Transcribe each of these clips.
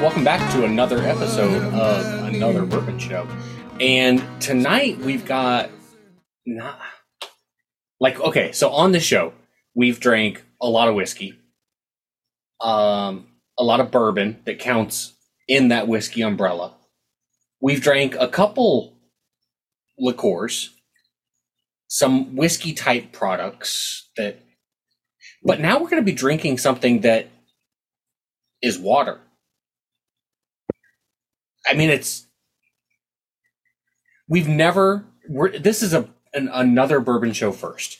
Welcome back to another episode of Another Bourbon Show. And tonight we've got not like okay, so on the show we've drank a lot of whiskey, um, a lot of bourbon that counts in that whiskey umbrella. We've drank a couple liqueurs, some whiskey type products that, but now we're going to be drinking something that is water. I mean, it's we've never. We're this is a an, another bourbon show first.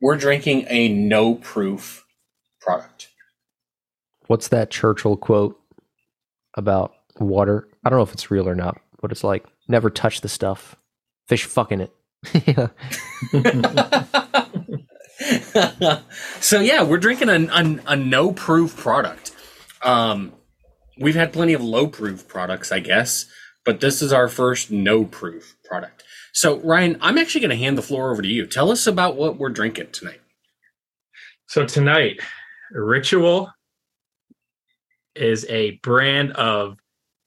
We're drinking a no proof product. What's that Churchill quote about water? I don't know if it's real or not, but it's like never touch the stuff. Fish fucking it. so yeah, we're drinking a, a, a no proof product. Um, we've had plenty of low proof products, I guess, but this is our first no proof product. So Ryan, I'm actually going to hand the floor over to you. Tell us about what we're drinking tonight. So tonight, Ritual is a brand of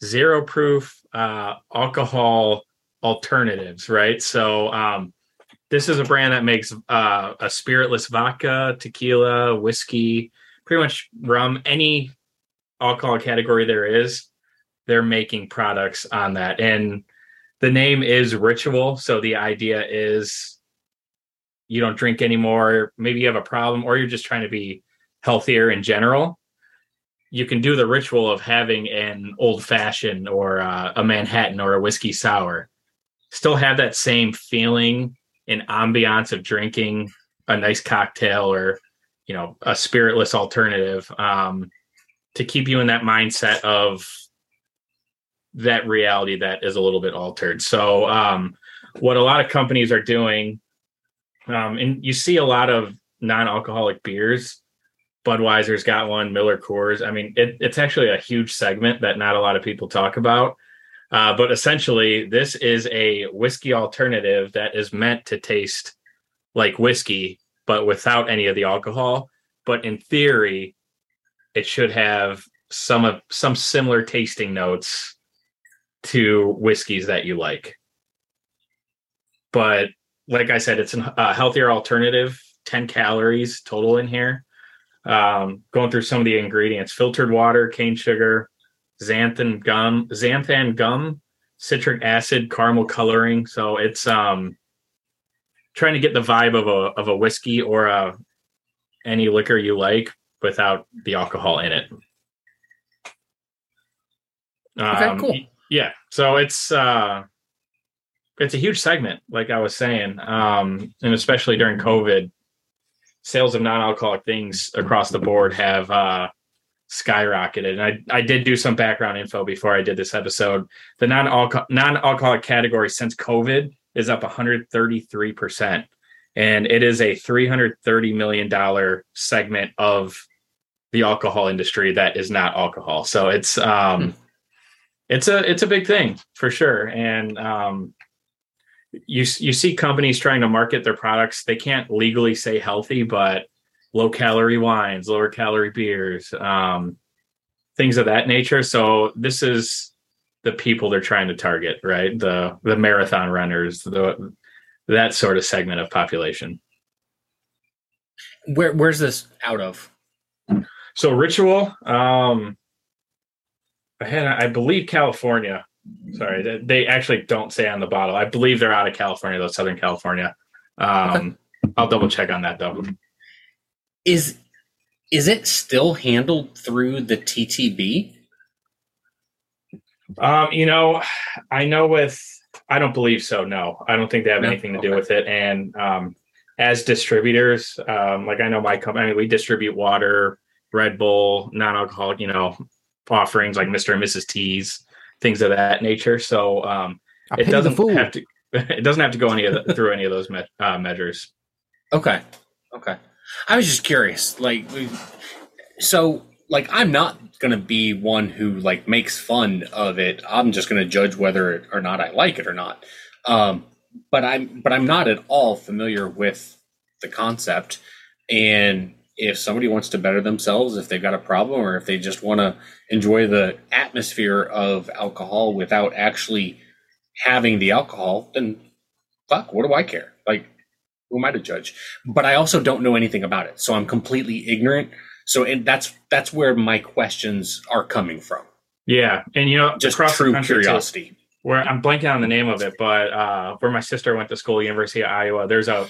zero proof uh, alcohol alternatives, right? So um, this is a brand that makes uh, a spiritless vodka, tequila, whiskey, pretty much rum, any alcohol category there is. They're making products on that, and the name is Ritual. So the idea is you don't drink anymore. Maybe you have a problem, or you're just trying to be healthier in general you can do the ritual of having an old fashioned or uh, a Manhattan or a whiskey sour, still have that same feeling and ambiance of drinking a nice cocktail or you know a spiritless alternative um, to keep you in that mindset of that reality that is a little bit altered. So um, what a lot of companies are doing, um, and you see a lot of non-alcoholic beers Budweiser's got one, Miller Coors. I mean, it, it's actually a huge segment that not a lot of people talk about. Uh, but essentially, this is a whiskey alternative that is meant to taste like whiskey, but without any of the alcohol. But in theory, it should have some of some similar tasting notes to whiskeys that you like. But like I said, it's a healthier alternative. Ten calories total in here um, going through some of the ingredients: filtered water, cane sugar, xanthan gum, xanthan gum, citric acid, caramel coloring. So it's um, trying to get the vibe of a of a whiskey or a any liquor you like without the alcohol in it. Okay, um, cool. Yeah, so it's uh, it's a huge segment, like I was saying, um, and especially during COVID, sales of non-alcoholic things across the board have uh, skyrocketed. And I, I did do some background info before I did this episode. The non-alcoholic non-alcoholic category since COVID is up 133 percent, and it is a 330 million dollar segment of the alcohol industry that is not alcohol. So it's um, hmm. it's a it's a big thing for sure, and um, you you see companies trying to market their products they can't legally say healthy but low calorie wines lower calorie beers um, things of that nature so this is the people they're trying to target right the the marathon runners the that sort of segment of population where where's this out of so ritual um i had i believe california Sorry, they actually don't say on the bottle. I believe they're out of California, though Southern California. Um, I'll double check on that though. Is is it still handled through the TTB? Um, you know, I know with I don't believe so. No, I don't think they have no? anything to okay. do with it. And um, as distributors, um, like I know my company, I mean, we distribute water, Red Bull, non-alcoholic, you know, offerings like Mister and Mrs. T's things of that nature. So um, it doesn't have to. It doesn't have to go any of the, through any of those me- uh, measures. Okay. Okay. I was just curious. Like, so like I'm not gonna be one who like makes fun of it. I'm just gonna judge whether or not I like it or not. Um, but I'm but I'm not at all familiar with the concept, and if somebody wants to better themselves, if they've got a problem, or if they just want to enjoy the atmosphere of alcohol without actually having the alcohol, then fuck, what do I care? Like, who am I to judge? But I also don't know anything about it, so I'm completely ignorant. So, and that's that's where my questions are coming from. Yeah, and you know, Just across the true country, too, curiosity. where I'm blanking on the name of it, but uh, where my sister went to school, University of Iowa, there's a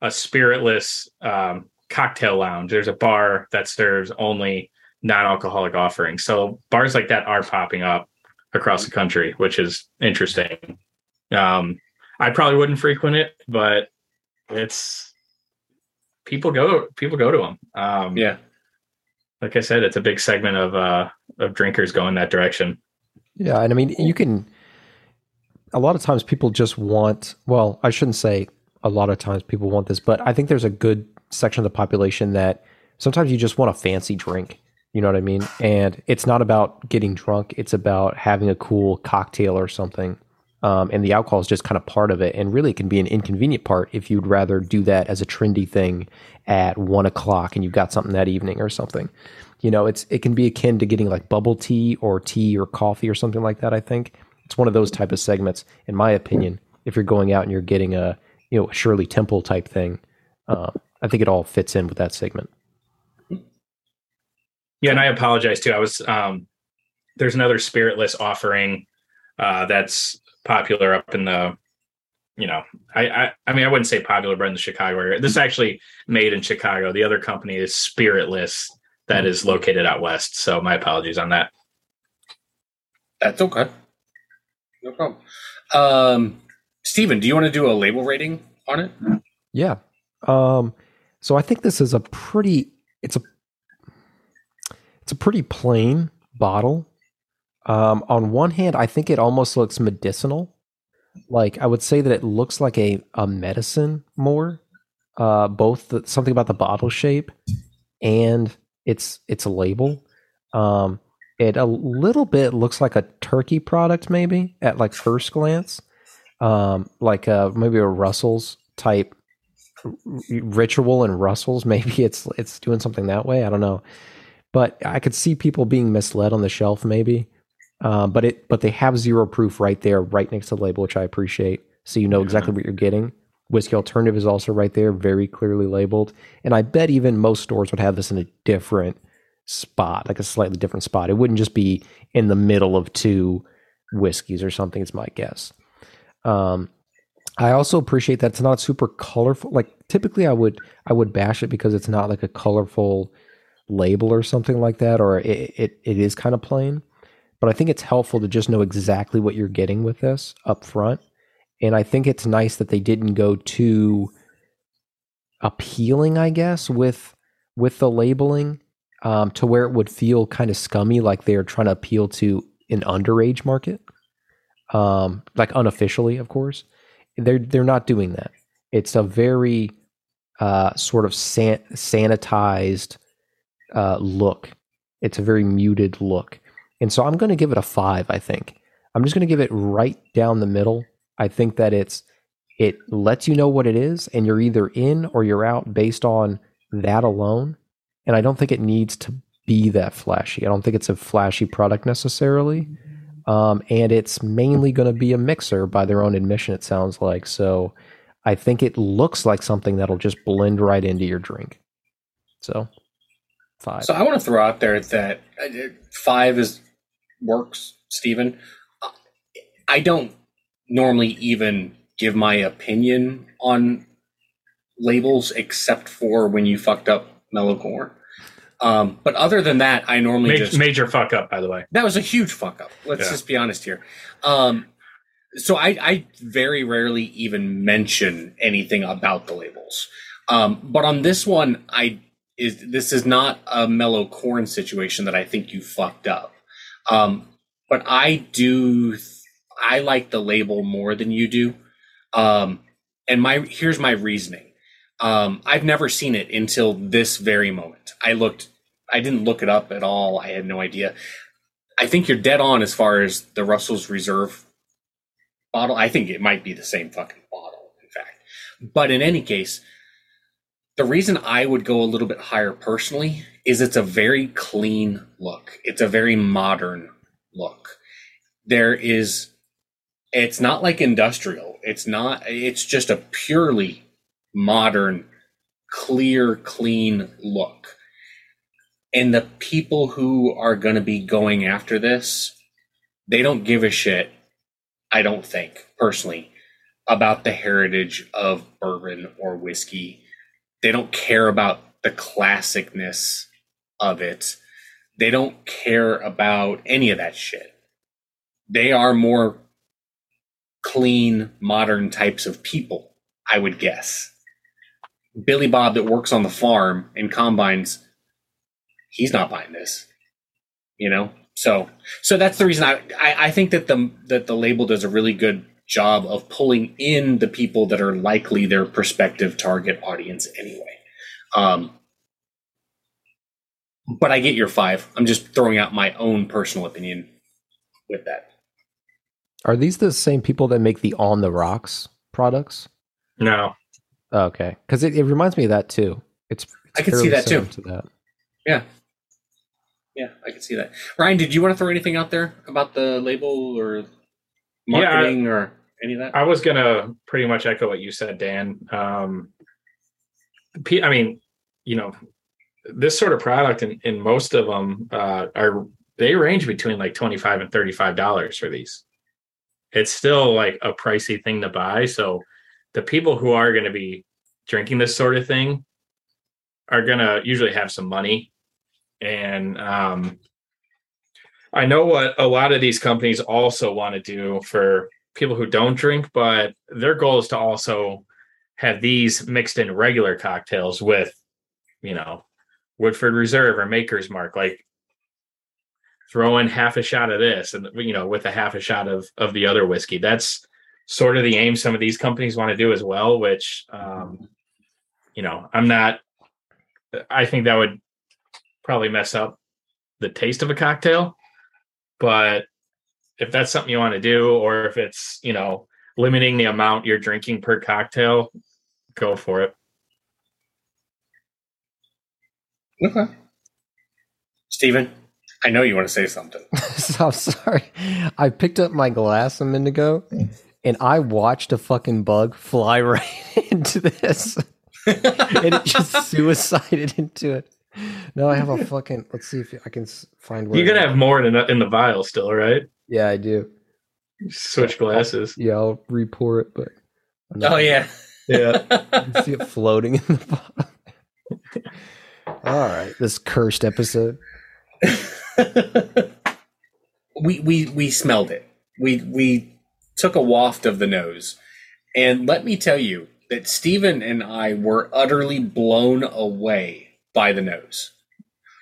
a spiritless um, cocktail lounge. There's a bar that serves only non-alcoholic offerings. So bars like that are popping up across the country, which is interesting. Um, I probably wouldn't frequent it, but it's people go people go to them. Um, Yeah, like I said, it's a big segment of uh, of drinkers going that direction. Yeah, and I mean, you can. A lot of times, people just want. Well, I shouldn't say a lot of times people want this, but I think there's a good section of the population that sometimes you just want a fancy drink. You know what I mean? And it's not about getting drunk; it's about having a cool cocktail or something. Um, and the alcohol is just kind of part of it, and really it can be an inconvenient part if you'd rather do that as a trendy thing at one o'clock and you've got something that evening or something. You know, it's it can be akin to getting like bubble tea or tea or coffee or something like that. I think it's one of those type of segments, in my opinion. If you're going out and you're getting a you know a Shirley Temple type thing, uh, I think it all fits in with that segment. Yeah, and I apologize too. I was um there's another spiritless offering uh that's popular up in the you know, I, I I mean I wouldn't say popular, but in the Chicago area. This is actually made in Chicago. The other company is Spiritless that is located out west. So my apologies on that. that's okay. No problem. Um, Steven, do you want to do a label rating on it? Yeah. Um, so I think this is a pretty it's a it's a pretty plain bottle. Um, on one hand, I think it almost looks medicinal. Like I would say that it looks like a, a medicine more. Uh, both the, something about the bottle shape and its its label. Um, it a little bit looks like a turkey product, maybe at like first glance. Um, like uh, maybe a Russell's type ritual and Russell's. Maybe it's it's doing something that way. I don't know, but I could see people being misled on the shelf. Maybe, uh, but it but they have zero proof right there, right next to the label, which I appreciate. So you know exactly what you're getting. Whiskey Alternative is also right there, very clearly labeled. And I bet even most stores would have this in a different spot, like a slightly different spot. It wouldn't just be in the middle of two whiskeys or something. It's my guess. Um, I also appreciate that it's not super colorful. Like typically, I would I would bash it because it's not like a colorful label or something like that, or it it, it is kind of plain. But I think it's helpful to just know exactly what you're getting with this up front. And I think it's nice that they didn't go too appealing, I guess, with with the labeling um, to where it would feel kind of scummy, like they're trying to appeal to an underage market, um, like unofficially, of course. They're they're not doing that. It's a very uh, sort of san- sanitized uh, look. It's a very muted look, and so I'm going to give it a five. I think I'm just going to give it right down the middle. I think that it's it lets you know what it is, and you're either in or you're out based on that alone. And I don't think it needs to be that flashy. I don't think it's a flashy product necessarily. Um, and it's mainly going to be a mixer by their own admission, it sounds like. So I think it looks like something that'll just blend right into your drink. So five. So I want to throw out there that uh, five is works, Stephen. I don't normally even give my opinion on labels except for when you fucked up mellow corn. Um, but other than that, I normally Major, just major fuck up, by the way. that was a huge fuck up. Let's Yeah. just be honest here. Um, so I, I very rarely even mention anything about the labels. Um, but on this one, I is this is not a mellow corn situation that I think you fucked up. Um, but I do I like the label more than you do. Um, and my here's my reasoning. Um, I've never seen it until this very moment. I looked I didn't look it up at all. I had no idea. I think you're dead on as far as the Russell's Reserve bottle. I think it might be the same fucking bottle, in fact. But in any case, the reason I would go a little bit higher personally is it's a very clean look. It's a very modern look. There is it's not like industrial. It's not it's just a purely modern clear clean look. And the people who are going to be going after this, they don't give a shit I don't think personally about the heritage of bourbon or whiskey. They don't care about the classicness of it. They don't care about any of that shit. They are more clean, modern types of people, I would guess. Billy Bob that works on the farm and combines, he's not buying this. You know? So so that's the reason I, I, I think that the that the label does a really good job of pulling in the people that are likely their prospective target audience anyway. Um, but I get your five. I'm just throwing out my own personal opinion with that. Are these the same people that make the On the Rocks products? No. Oh, okay, because it, it reminds me of that too. It's, it's I can see that too. To that. Yeah. Yeah, I can see that. Ryan, did you want to throw anything out there about the label or Yeah, I- or any of that? I was gonna pretty much echo what you said, Dan. Um, P- I mean, you know, this sort of product and, and most of them uh, are they range between like twenty five and thirty five dollars for these. It's still like a pricey thing to buy. So the people who are going to be drinking this sort of thing are going to usually have some money, and um, I know what a lot of these companies also want to do for people who don't drink, but their goal is to also have these mixed in regular cocktails with, you know, Woodford Reserve or Maker's Mark. Like throw in half a shot of this and you know, with a half a shot of of the other whiskey. That's sort of the aim some of these companies want to do as well, which um, you know, I'm not I think that would probably mess up the taste of a cocktail. But if that's something you want to do, or if it's, you know, limiting the amount you're drinking per cocktail, go for it. Okay. Steven, I know you want to say something. so I'm sorry. I picked up my glass a minute ago, and I watched a fucking bug fly right into this, and it just suicided into it. No, I have a fucking. Let's see if I can find where. You're gonna have more in the, in the vial still, right? Yeah, I do. Switch glasses. Yeah, I'll repour it, but. I'm oh yeah. Yeah. You can see it floating in the bottom. All right, this cursed episode. we we we smelled it. We we took a waft of the nose, and let me tell you that Stephen and I were utterly blown away by the nose.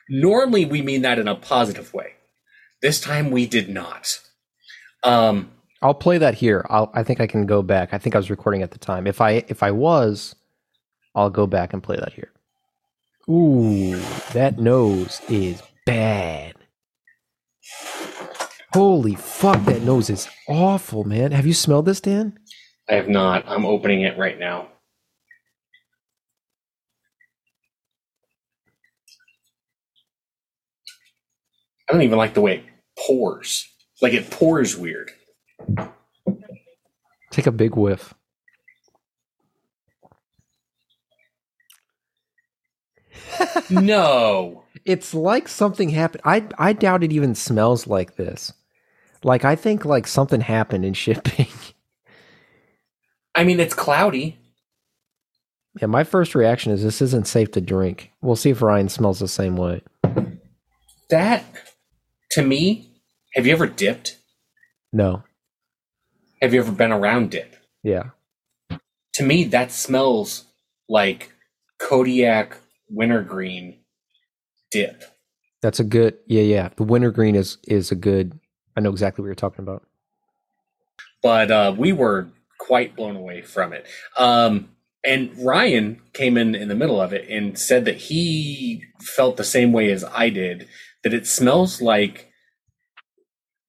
Normally, we mean that in a positive way. This time, we did not. Um, I'll play that here. I'll, I think I can go back. I think I was recording at the time. If I if I was, I'll go back and play that here. Ooh, that nose is bad. Holy fuck, that nose is awful, man. Have you smelled this, Dan? I have not. I'm opening it right now. I don't even like the way it pours. Like it pours weird. Take a big whiff. no. It's like something happened. I I doubt it even smells like this. Like I think like something happened in shipping. I mean, it's cloudy. yeah, my first reaction is this isn't safe to drink. We'll see if Ryan smells the same way. That, to me, have you ever dipped? No. Have you ever been around dip? Yeah. To me, that smells like Kodiak wintergreen dip. That's a good yeah, yeah. The wintergreen is is a good I know exactly what you're talking about. but uh, we were quite blown away from it. Um, and Ryan came in in the middle of it and said that he felt the same way as I did. That it smells like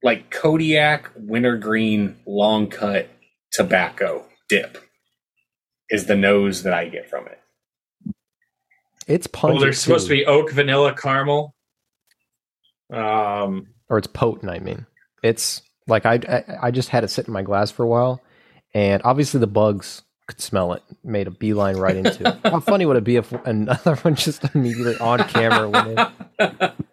like Kodiak wintergreen long cut tobacco dip is the nose that I get from it. It's pungent. Well, there's supposed too. to be oak, vanilla, caramel. Um, or it's potent. I mean, it's like I, I I just had it sit in my glass for a while, and obviously the bugs could smell it. Made a beeline right into it. How funny would it be if another one just immediately on camera went in?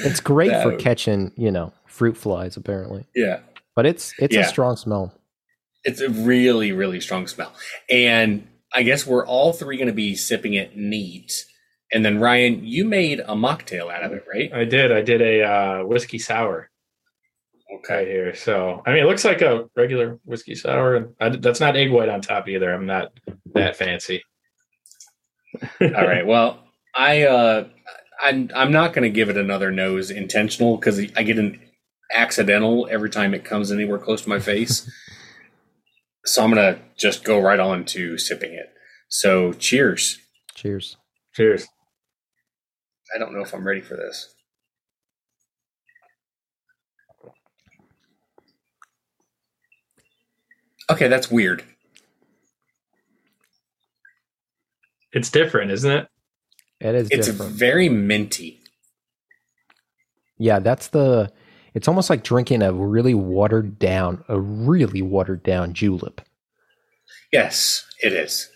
It's great That for catching, you know, fruit flies apparently, yeah. but it's it's Yeah. a strong smell. It's a really, really strong smell. And I guess we're all three going to be sipping it neat. And then Ryan, you made a mocktail out of it, right? I did. I did a uh, whiskey sour right here. So I mean, it looks like a regular whiskey sour, and I, that's not egg white on top either. I'm not that fancy. All right. Well, I uh I'm I'm not going to give it another nose intentional cuz I get an accidental every time it comes anywhere close to my face. so I'm going to just go right on to sipping it. So, cheers. Cheers. Cheers. I don't know if I'm ready for this. Okay, that's weird. It's different, isn't it? It is It's different. very minty. Yeah, that's the. It's almost like drinking a really watered down, a really watered down julep. Yes, it is.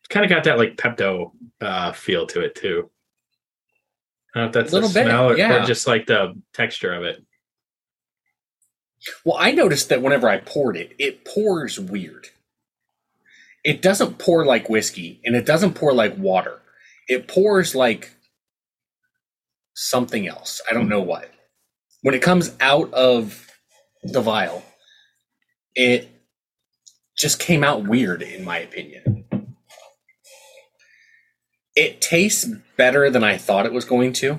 It's kind of got that like Pepto uh, feel to it too. I don't know if that's a Little the bit, smell or, yeah. or just like the texture of it. Well, I noticed that whenever I poured it, it pours weird. It doesn't pour like whiskey and it doesn't pour like water. It pours like something else. I don't hmm. know what. When it comes out of the vial, it just came out weird, in my opinion. It tastes better than I thought it was going to.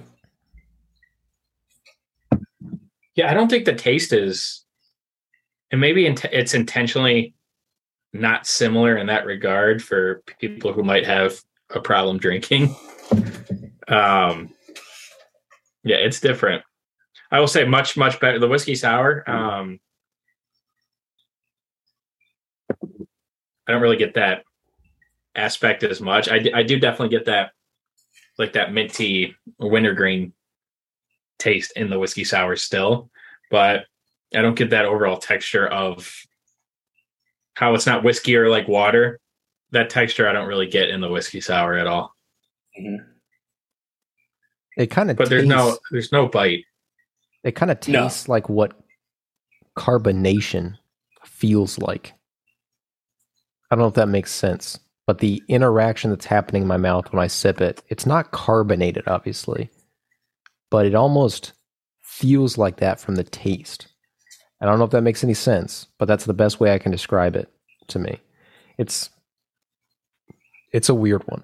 Yeah, I don't think the taste is, and maybe it's intentionally not similar in that regard for people who might have a problem drinking. Um, yeah, it's different. I will say much much better. The whiskey sour. Um, I don't really get that aspect as much. I, d- I do definitely get that, like that minty wintergreen taste in the whiskey sour still, but I don't get that overall texture of how it's not whiskey or like water. That texture I don't really get in the whiskey sour at all. Mm-hmm. It kind of But there's no there's no bite. It kind of No. tastes like what carbonation feels like. I don't know if that makes sense, but the interaction that's happening in my mouth when I sip it, it's not carbonated, obviously, but it almost feels like that from the taste. I don't know if that makes any sense, but that's the best way I can describe it to me. It's it's a weird one.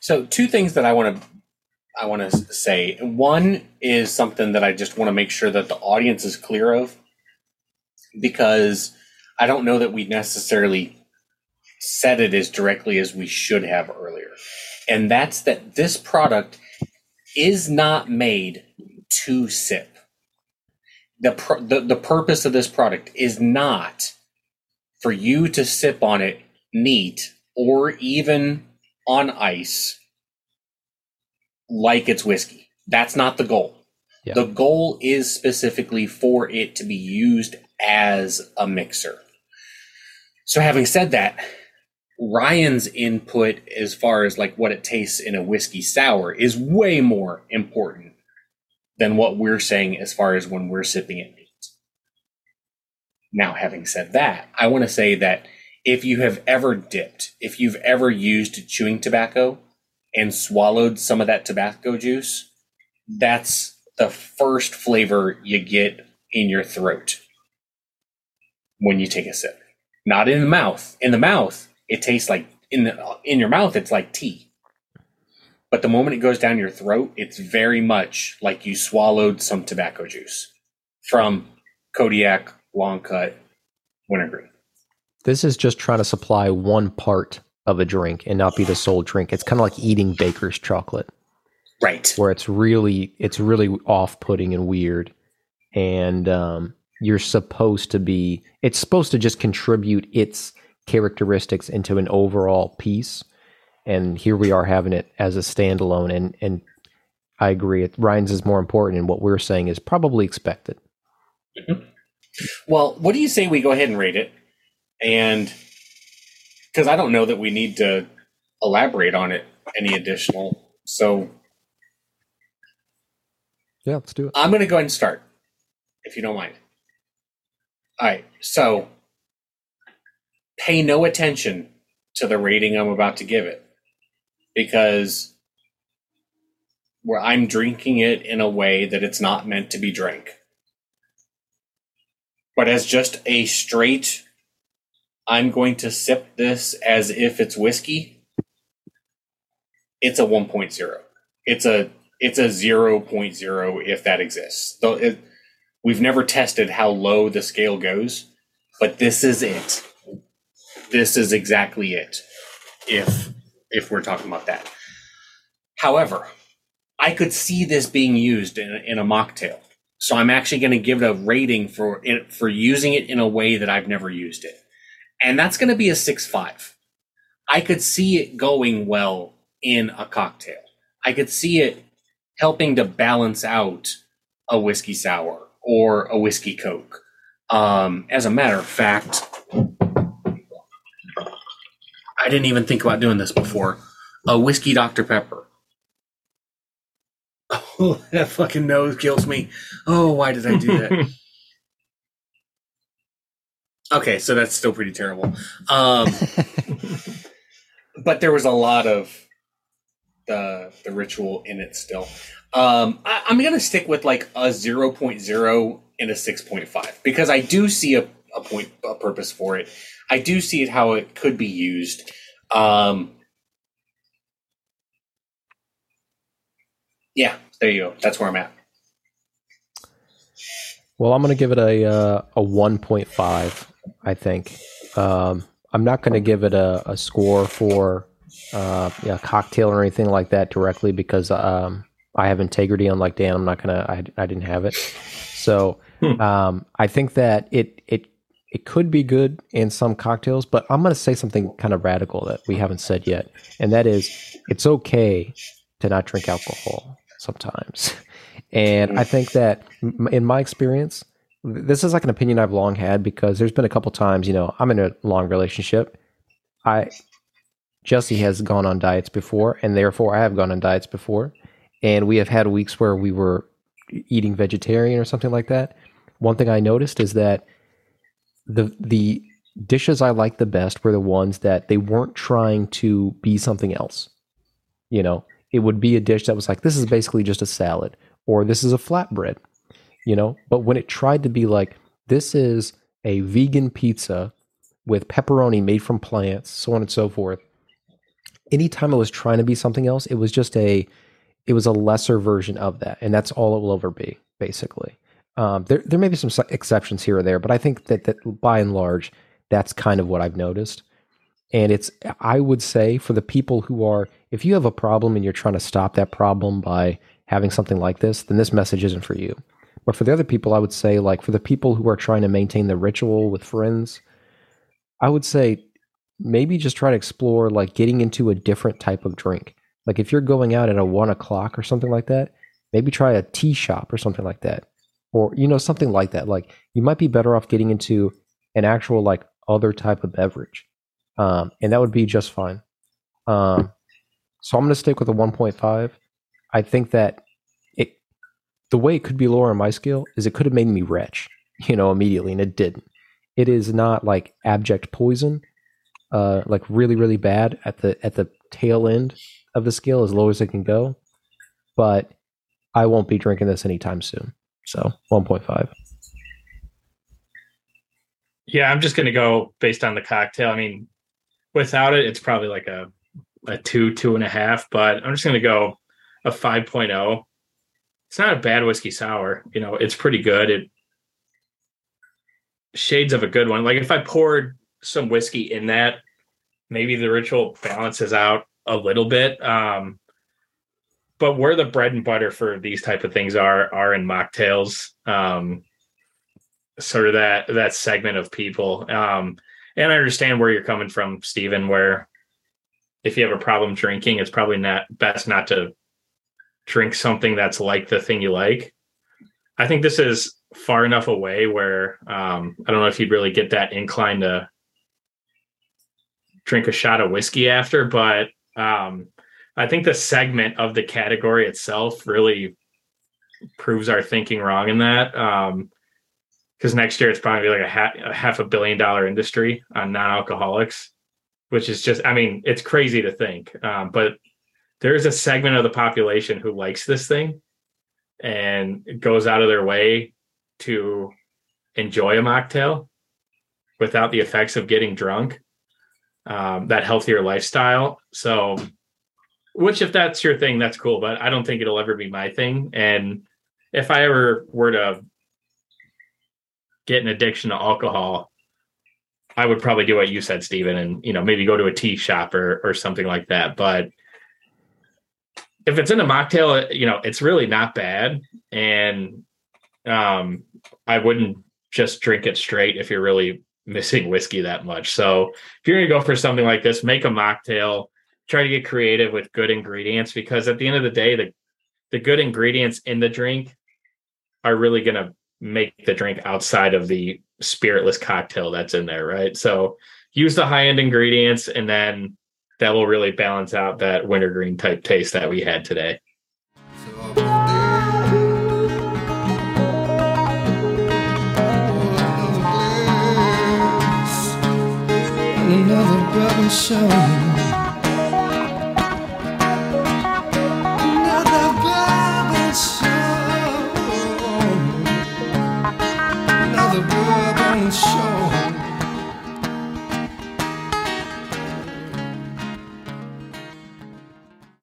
So two things that I want to I want to say. One is something that I just want to make sure that the audience is clear of because I don't know that we necessarily said it as directly as we should have earlier. And that's that this product is not made to sip. The, pr- the the purpose of this product is not for you to sip on it neat or even on ice like it's whiskey. That's not the goal. Yeah. The goal is specifically for it to be used as a mixer. So, having said that, Ryan's input as far as like what it tastes in a whiskey sour is way more important than what we're saying as far as when we're sipping it neat. Now, having said that, I want to say that if you have ever dipped, if you've ever used chewing tobacco and swallowed some of that tobacco juice, that's the first flavor you get in your throat when you take a sip. Not in the mouth. In the mouth, it tastes like in the in your mouth it's like tea. But the moment it goes down your throat, it's very much like you swallowed some tobacco juice from Kodiak Long Cut Wintergreen. This is just trying to supply one part of a drink and not be the sole drink. It's kind of like eating baker's chocolate. Right. where it's really it's really off-putting and weird and um, you're supposed to be it's supposed to just contribute its characteristics into an overall piece. And here we are having it as a standalone. And and I agree. Ryan's is more important, and what we're saying is probably expected. Mm-hmm. Well, what do you say we go ahead and rate it? And because I don't know that we need to elaborate on it any additional. So yeah, let's do it. I'm going to go ahead and start, if you don't mind. All right. So pay no attention to the rating I'm about to give it because where I'm drinking it in a way that it's not meant to be drank. But as just a straight, I'm going to sip this as if it's whiskey. It's a 1.0. It's a it's a 0.0 if that exists. Though it, we've never tested how low the scale goes, but this is it. This is exactly it. If if we're talking about that. However, I could see this being used in, in a mocktail. So I'm actually going to give it a rating for it for using it in a way that I've never used it. And that's going to be a 6.5. I could see it going well in a cocktail. I could see it helping to balance out a whiskey sour or a whiskey coke. Um, as a matter of fact, I didn't even think about doing this before. A whiskey Dr. Pepper. Oh, that fucking nose kills me. Oh, why did I do that? okay, so that's still pretty terrible. Um, but there was a lot of the the ritual in it still. Um, I, am gonna stick with like a 0.0 and a 6.5 because I do see a, a point a purpose for it. I do see it how it could be used. Um, yeah, there you go. That's where I'm at. Well, I'm going to give it a uh, a 1.5. I think um, I'm not going to give it a, a score for uh, yeah, cocktail or anything like that directly because um, I have integrity. Unlike Dan, I'm not gonna. I, I didn't have it. So hmm. um, I think that it it it could be good in some cocktails, but I'm gonna say something kind of radical that we haven't said yet, and that is it's okay to not drink alcohol sometimes. And I think that in my experience, this is like an opinion I've long had because there's been a couple times, you know, I'm in a long relationship. I Jesse has gone on diets before, and therefore I have gone on diets before. And we have had weeks where we were eating vegetarian or something like that. One thing I noticed is that the the dishes I liked the best were the ones that they weren't trying to be something else. You know, it would be a dish that was like, this is basically just a salad, or this is a flatbread, you know. But when it tried to be like, this is a vegan pizza with pepperoni made from plants, so on and so forth, anytime it was trying to be something else, it was just a it was a lesser version of that, and that's all it will ever be, basically. Um, there there may be some exceptions here or there, but I think that that by and large, that's kind of what I've noticed. And it's I would say for the people who are if you have a problem and you're trying to stop that problem by having something like this, then this message isn't for you. But for the other people, I would say like for the people who are trying to maintain the ritual with friends, I would say maybe just try to explore like getting into a different type of drink. Like if you're going out at a one o'clock or something like that, maybe try a tea shop or something like that. Or, you know, something like that. Like you might be better off getting into an actual like other type of beverage. Um, and that would be just fine. Um, so I'm going to stick with a 1.5. I think that it, the way it could be lower on my scale is it could have made me retch, you know, immediately, and it didn't. It is not like abject poison, uh, like really really bad at the at the tail end of the scale, as low as it can go. But I won't be drinking this anytime soon. So 1.5. Yeah, I'm just gonna go based on the cocktail. I mean, without it, it's probably like a a two, two and a half, but I'm just gonna go a 5.0. It's not a bad whiskey sour, you know, it's pretty good. It shades of a good one. Like if I poured some whiskey in that, maybe the ritual balances out a little bit. Um, but where the bread and butter for these type of things are are in mocktails. Um, sort of that that segment of people. Um, and I understand where you're coming from, Stephen, where if you have a problem drinking, it's probably not best not to drink something that's like the thing you like. I think this is far enough away where um, I don't know if you'd really get that incline to drink a shot of whiskey after, but um, I think the segment of the category itself really proves our thinking wrong in that. Um, because next year it's probably like a, a half a billion dollar industry on non-alcoholics, which is just, I mean, it's crazy to think. Um, but there's a segment of the population who likes this thing and goes out of their way to enjoy a mocktail without the effects of getting drunk. Um, that healthier lifestyle. So, which if that's your thing, that's cool. But I don't think it'll ever be my thing. And if I ever were to get an addiction to alcohol, I would probably do what you said, Stephen, and you know maybe go to a tea shop or or something like that. But if it's in a mocktail, you know it's really not bad, and um, I wouldn't just drink it straight if you're really missing whiskey that much. So if you're gonna go for something like this, make a mocktail. Try to get creative with good ingredients because at the end of the day, the the good ingredients in the drink are really gonna make the drink outside of the spiritless cocktail that's in there, right? So use the high end ingredients and then that will really balance out that wintergreen type taste that we had today. Another brother showing